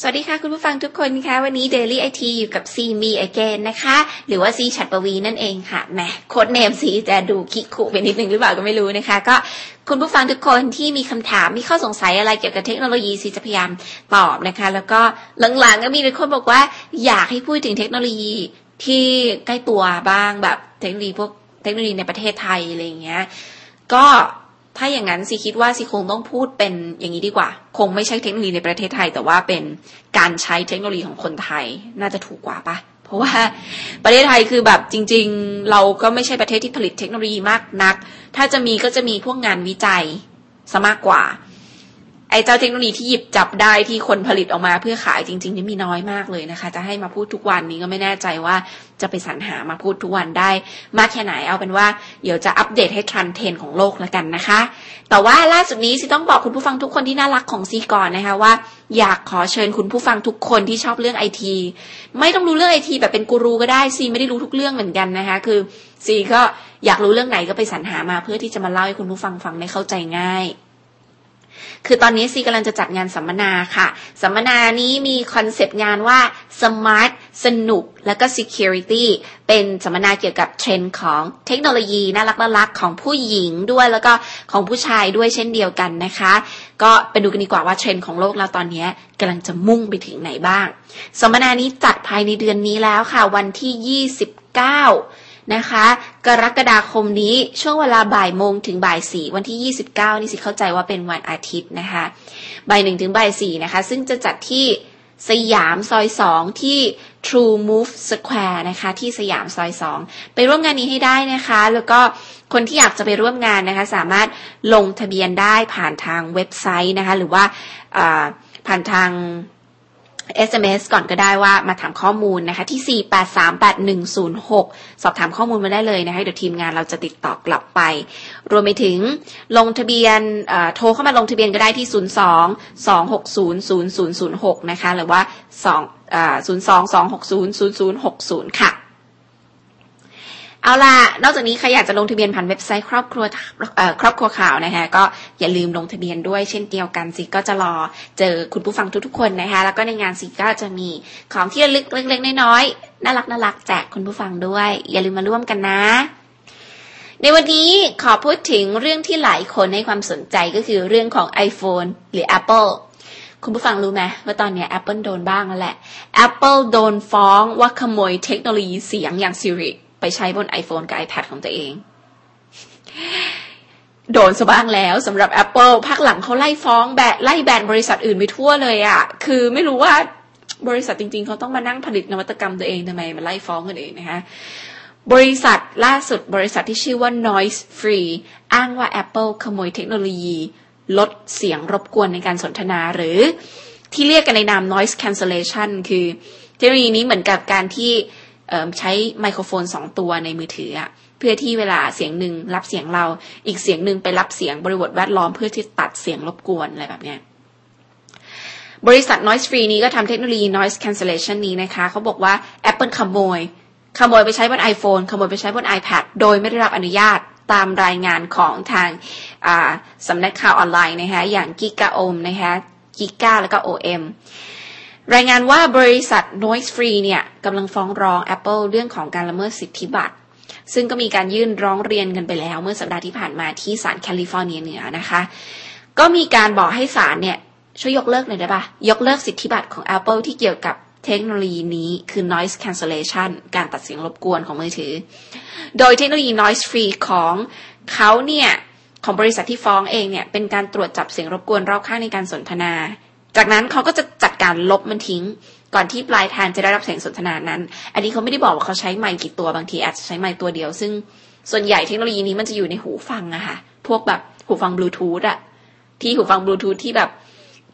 สวัสดีค่ะ คุณผู้ฟังทุกคนค่ะวันนี้ Daily IT อยู่กับ C Me Again นะคะ หรือว่า C ฉัดปวีนั่นเองค่ะแหมโค้ดเนมสีจะดูคิกคุไปนิดนึงหรือเปล่าก็ไม่รู้นะคะ ก็คุณผู้ฟังทุกคนที่มีคำถามมีข้อสงสัยอะไรเกี่ยวกับเทคโนโลยีซีจะพยายามตอบนะคะ แล้วก็หลังๆก็มีคนบอกว่าอยากให้พูดถึงเทคโนโลยีที่ใกล้ตัวบ้างแบบเทคโนโลยีพวกเทคโนโลยีในประเทศไทยอะไรอย่างเงี้ยก็ ถ้าอย่างนั้นซีคิดว่าซีคงต้องพูดเป็นอย่างนี้ดีกว่า คงไม่ใช่เทคโนโลยีในประเทศไทย แต่ว่าเป็นการใช้เทคโนโลยีของคนไทยน่าจะถูกกว่าปะเพราะว่าประเทศไทยคือแบบจริง ๆ เราก็ไม่ใช่ประเทศที่ผลิตเทคโนโลยีมากนัก ถ้าจะมีก็จะมีพวกงานวิจัยซะมากกว่า ไอ้เจ้าเทคโนโลยีที่หยิบจับได้ที่คนผลิตออกมาเพื่อขายจริงๆนี่มีน้อยมากเลยนะคะ จะให้มาพูดทุกวันนี้ก็ไม่แน่ใจว่าจะไปสรรหามาพูดทุกวันได้มากแค่ไหนเอาเป็นว่าเดี๋ยวจะอัปเดตให้ทันเทรนของโลกแล้วกันนะคะ แต่ว่าล่าสุดนี้ซีต้องบอกคุณผู้ฟังทุกคนที่น่ารักของซีก่อนนะคะว่าอยากขอเชิญคุณผู้ฟังทุกคนที่ชอบเรื่องไอทีไม่ต้องรู้เรื่องไอทีแบบเป็นกูรูก็ได้ซีไม่ได้รู้ทุกเรื่องเหมือนกันนะคะ คือซีก็อยากรู้เรื่องไหนก็ไปสรรหามาเพื่อที่จะมาเล่าให้คุณผู้ฟังฟังได้เข้าใจง่าย คือตอนนี้ซีกำลังจะจัดงานสัมมนาค่ะ สัมมนานี้มีคอนเซปต์งานว่า smart สนุก แล้วก็ security เป็นสัมมนาเกี่ยวกับเทรนด์ของเทคโนโลยีน่ารักน่ารักของผู้หญิงด้วยแล้วก็ของผู้ชายด้วยเช่นเดียวกันนะคะ ก็ไปดูกันดีกว่าว่าเทรนด์ของโลกเราตอนนี้กำลังจะมุ่งไปถึงไหนบ้าง สัมมนานี้จัดภายในเดือนนี้แล้วค่ะ วันที่ 29 นะคะ กรกฎาคมนี้ช่วงเวลาบ่ายโมงถึงบ่ายสี่วันที่ 29 นี่สิเข้าใจว่าเป็นวันอาทิตย์นะคะ บ่ายหนึ่งถึงบ่ายสี่นะคะ ซึ่งจะจัดที่สยามซอยสองที่ True Move Square นะคะ ที่สยามซอยสองไปร่วมงานนี้ให้ได้นะคะ แล้วก็คนที่อยากจะไปร่วมงานนะคะ สามารถลงทะเบียนได้ผ่านทางเว็บไซต์นะคะ หรือว่าผ่านทาง SMS ก่อนก็ได้ว่ามาถามข้อมูลนะคะ ที่ 4838106 สอบถามข้อมูลมาได้เลยนะคะ เดี๋ยวทีมงานเราจะติดต่อกลับไป รวมไปถึงลงทะเบียนโทรเข้ามาลงทะเบียนก็ได้ที่ 02 260 0006 นะคะ หรือว่า 2 02 260 0060 ค่ะ เอาล่ะ นอกจากนี้ใครอยากจะลงทะเบียนผ่านเว็บไซต์ครอบครัวครอบครัวข่าวนะคะก็อย่าลืมลงทะเบียนด้วยเช่นเดียวกันสิก็จะรอเจอคุณผู้ฟังทุกๆคนนะคะแล้วก็ในงานสิก็จะมีของที่ระลึกเล็กๆน้อยๆน่ารักน่ารักแจกคุณผู้ฟังด้วย อย่าลืมมาร่วมกันนะ ในวันนี้ขอพูดถึงเรื่องที่หลายคนให้ความสนใจก็คือเรื่องของ iPhone หรือ Apple คุณผู้ฟังรู้ไหมว่าตอนนี้ Apple โดนบ้างแล้วแหละ Apple โดนฟ้องว่าขโมยเทคโนโลยีเสียงอย่าง Siri ไปใช้บน iPhone กับ iPad ของตัวเอง โดนสบ้างแล้วสำหรับ Apple ภาคหลังเขาไล่ฟ้องแบไล่แบนบริษัทอื่นไปทั่วเลยอะ่ะคือไม่รู้ว่าบริษัทจริง ๆ เขาต้องมานั่งผลิตนวัตกรรมตัวเองทำไมมาไล่ฟ้องกันเองนะคะบริษัทล่าสุดบริษัทที่ชื่อว่า Noise Free อ้างว่า Apple ขโมยเทคโนโลยี ลดเสียงรบกวนในการสนทนาหรือที่เรียกกันในนาม noise cancellation คือ เทคโนโลยีนี้เหมือนกับการที่ ใช้ไมโครโฟนสองตัวในมือถืออะเพื่อที่เวลาเสียงหนึ่งรับเสียงเรา อีกเสียงหนึ่งไปรับเสียงบริบทแวดล้อมเพื่อที่ตัดเสียงรบกวนอะไรแบบเนี้ยบริษัท Noise Free นี้ก็ทำเทคโนโลยี Noise Cancellation นี้นะคะ เขาบอกว่า Apple ขโมย ขโมยไปใช้บน iPhone ขโมยไปใช้บน iPad โดยไม่ได้รับอนุญาตตามรายงานของทางสำนักข่าวออนไลน์นะคะอย่างกิกาโอมนะคะกิกาแล้วก็ OM รายงานว่าบริษัท Noise Free เนี่ยกำลังฟ้องร้อง Apple เรื่องของการละเมิดสิทธิบัตร ซึ่งก็มีการยื่นร้องเรียนกันไปแล้ว เมื่อสัปดาห์ที่ผ่านมาที่ศาลแคลิฟอร์เนียเหนือนะคะ ก็มีการบอกให้ศาลเนี่ยช่วยยกเลิกหน่อยได้ปะยกเลิกสิทธิบัตรของ Apple ที่เกี่ยวกับเทคโนโลยีนี้คือ noise cancellation การตัดเสียงรบกวนของมือถือ โดยเทคโนโลยี noise free ของเขาเนี่ยของบริษัทที่ฟ้องเองเนี่ยเป็นการตรวจจับเสียงรบกวนรอบข้างในการสนทนา จากนั้นเขาก็จะจัด การลบมันทิ้ง ก่อนที่ปลายทางจะได้รับเสียงสนทนานั้น อันนี้เขาไม่ได้บอกว่าเขาใช้ไมค์กี่ตัวบางทีอาจจะใช้ไมค์ตัวเดียว ซึ่งส่วนใหญ่เทคโนโลยีนี้มันจะอยู่ในหูฟังอะค่ะ พวกแบบหูฟังบลูทูธอะที่หูฟังบลูทูธที่แบบ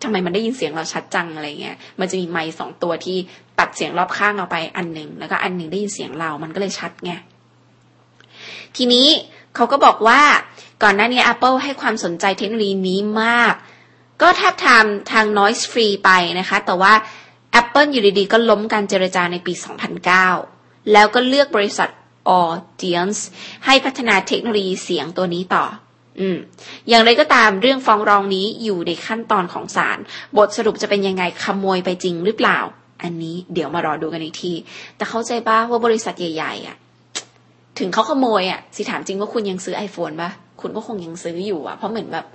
ทำไมมันได้ยินเสียงเราชัดจังอะไรเงี้ย มันจะมีไมค์สองตัวที่ตัดเสียงรอบข้างออกไปอันหนึ่งแล้วก็อันหนึ่งได้ยินเสียงเรา มันก็เลยชัดไง ทีนี้เขาก็บอกว่าก่อนหน้านี้ Apple ให้ความสนใจเทคโนโลยีนี้มาก ก็แทบทำทาง noise free ไปนะคะ แต่ว่า Apple อยู่ดีๆ ก็ล้มการเจรจาในปี 2009 แล้วก็เลือกบริษัท Audience ให้พัฒนาเทคโนโลยีเสียงตัวนี้ต่อ อืม อย่างไรก็ตามเรื่องฟ้องร้องนี้อยู่ในขั้นตอนของศาล บทสรุปจะเป็นยังไงขโมยไปจริงหรือเปล่า อันนี้เดี๋ยวมารอดูกันอีกที แต่เข้าใจป่ะว่าบริษัทใหญ่ ๆอะ ถึงเขาขโมยอะ สิถามจริงว่าคุณยังซื้อ iPhone ปะ คุณก็คงยังซื้ออยู่อะเพราะเหมือนแบบ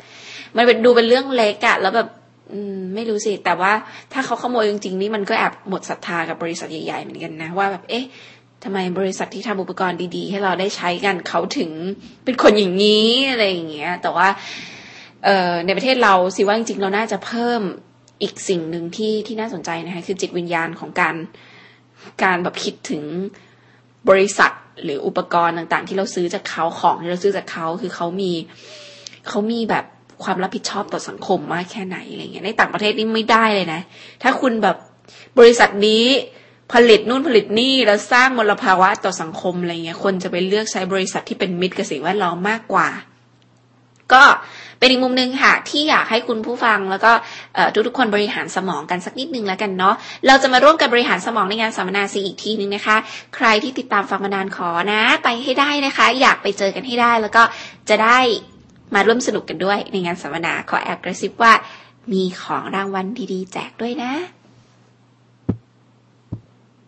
มันเป็นดูเป็นเรื่องเล็กอะแล้วแบบอืมไม่รู้สิ แต่ว่าถ้าเขาขโมยจริงๆนี่มันก็แอบหมดศรัทธากับบริษัทใหญ่ๆเหมือนกันนะ ว่าแบบเอ๊ะทำไมบริษัทที่ทำอุปกรณ์ดีๆ ให้เราได้ใช้กันเขาถึงเป็นคนอย่างนี้อะไรอย่างเงี้ย แต่ว่าเออในประเทศเราสิว่าจริงๆเราน่าจะเพิ่มอีกสิ่งหนึ่งที่ที่น่าสนใจนะคะคือจิตวิญญาณของการการแบบคิดถึงบริษัท หรืออุปกรณ์ต่างๆ ที่เราซื้อจากเขาของที่เราซื้อจากเขาคือเขามีเขามีแบบความรับผิดชอบต่อสังคมมากแค่ไหนอะไรเงี้ยในต่างประเทศนี่ไม่ได้เลยนะ ถ้าคุณแบบบริษัทนี้ผลิตนู่นผลิตนี่แล้วสร้างมลภาวะต่อสังคมอะไรเงี้ยคนจะไปเลือกใช้บริษัทที่เป็นมิตรกับสิ่งแวดล้อมมากกว่า ก็ เป็นอีกมุมหนึ่งค่ะที่อยากให้คุณผู้ฟังแล้วก็ทุกๆคนบริหารสมองกันสักนิดนึงแล้วกันเนาะเราจะมาร่วมกันบริหารสมองในงานสัมมนาซีอีกทีนึงนะคะ ใครที่ติดตามฟังมานานขอนะ ไปให้ได้นะคะ อยากไปเจอกันให้ได้ แล้วก็จะได้มาร่วมสนุกกันด้วยในงานสัมมนาขอแอบกระซิบว่ามีของรางวัลดีๆ แจกด้วยนะ